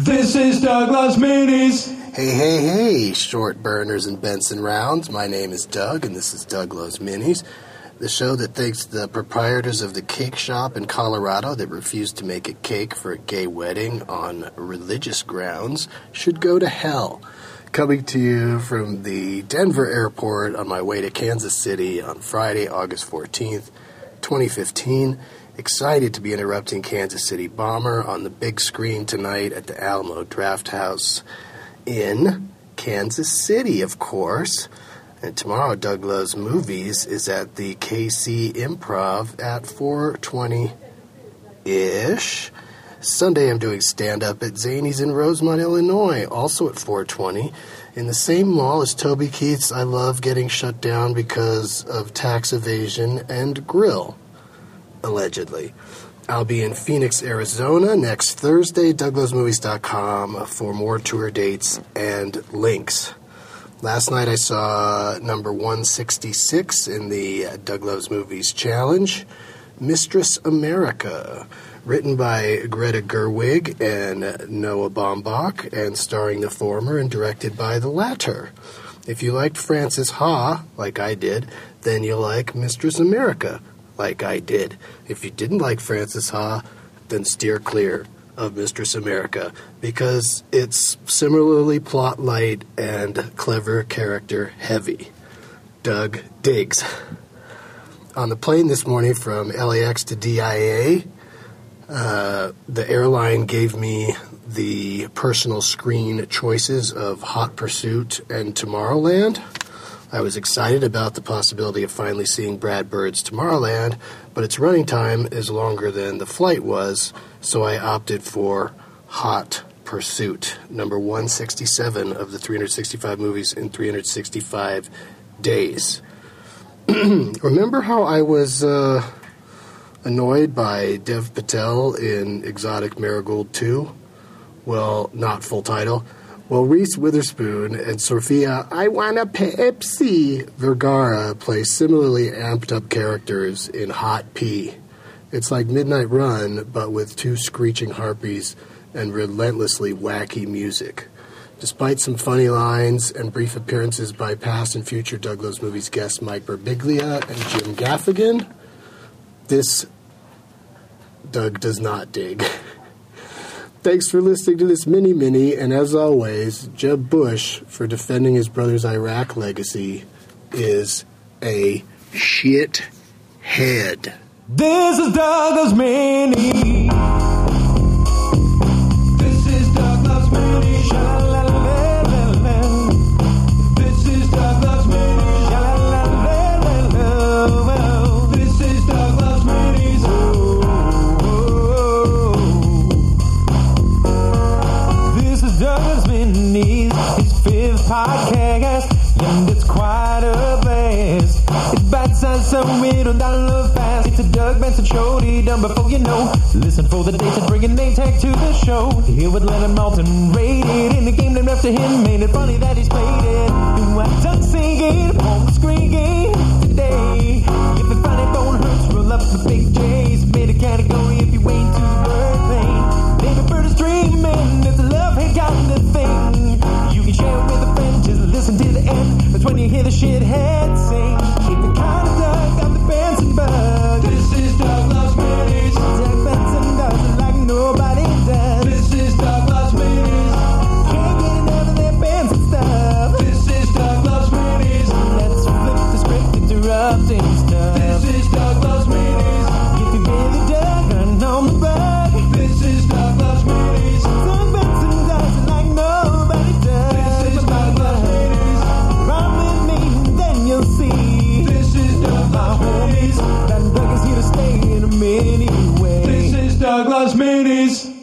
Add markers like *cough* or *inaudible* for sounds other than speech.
This is Doug Loves Minis. Hey, hey, hey, short burners and Benson rounds. My name is Doug, and this is Doug Loves Minis, the show that thanks the proprietors of the cake shop in Colorado that refused to make a cake for a gay wedding on religious grounds should go to hell. Coming to you from the Denver airport on my way to Kansas City on Friday, August 14th, 2015. Excited to be interrupting Kansas City Bomber on the big screen tonight at the Alamo Drafthouse in Kansas City, of course. And tomorrow, Doug Loves Movies is at the KC Improv at 420 ish. Sunday, I'm doing stand up at Zanies in Rosemont, Illinois, also at 420. In the same mall as Toby Keith's, I love getting shut down because of tax evasion and grill, allegedly. I'll be in Phoenix, Arizona next Thursday, douglovesmovies.com for more tour dates and links. Last night I saw number 166 in the Doug Loves Movies Challenge, Mistress America, written by Greta Gerwig and Noah Baumbach, and starring the former and directed by the latter. If you liked Frances Ha, like I did, then you'll like Mistress America, like I did. If you didn't like Frances Ha, then steer clear of Mistress America because it's similarly plot light and clever character heavy. Doug digs. *laughs* On the plane this morning from LAX to DIA, uh, the airline gave me the personal screen choices of Hot Pursuit and Tomorrowland. I was excited about the possibility of finally seeing Brad Bird's Tomorrowland, but its running time is longer than the flight was, so I opted for Hot Pursuit, number 167 of the 365 movies in 365 days. *clears throat* Remember how I was uh, annoyed by Dev Patel in Exotic Marigold 2? Well, not full title. Well, Reese Witherspoon and Sofia I Want a Pepsi Vergara play similarly amped up characters in Hot P. It's like Midnight Run, but with two screeching harpies and relentlessly wacky music. Despite some funny lines and brief appearances by past and future Doug Loves Movies guests Mike Birbiglia and Jim Gaffigan, this Doug does not dig. Thanks for listening to this mini mini, and as always, Jeb Bush, for defending his brother's Iraq legacy, is a shit head. This is Doug Loves Mini. Doug Loves Mini. His fifth podcast, and it's quite a blast. It's It bites on some middle dollar fast. It's a Doug Benson show, he done before you know. Listen for the dates and bring a name tag to the show. Here with Leonard Maltin rated in the game named after him. Made it funny that he's played it. Do I singing on the hear the shithead sing. Loves Minis.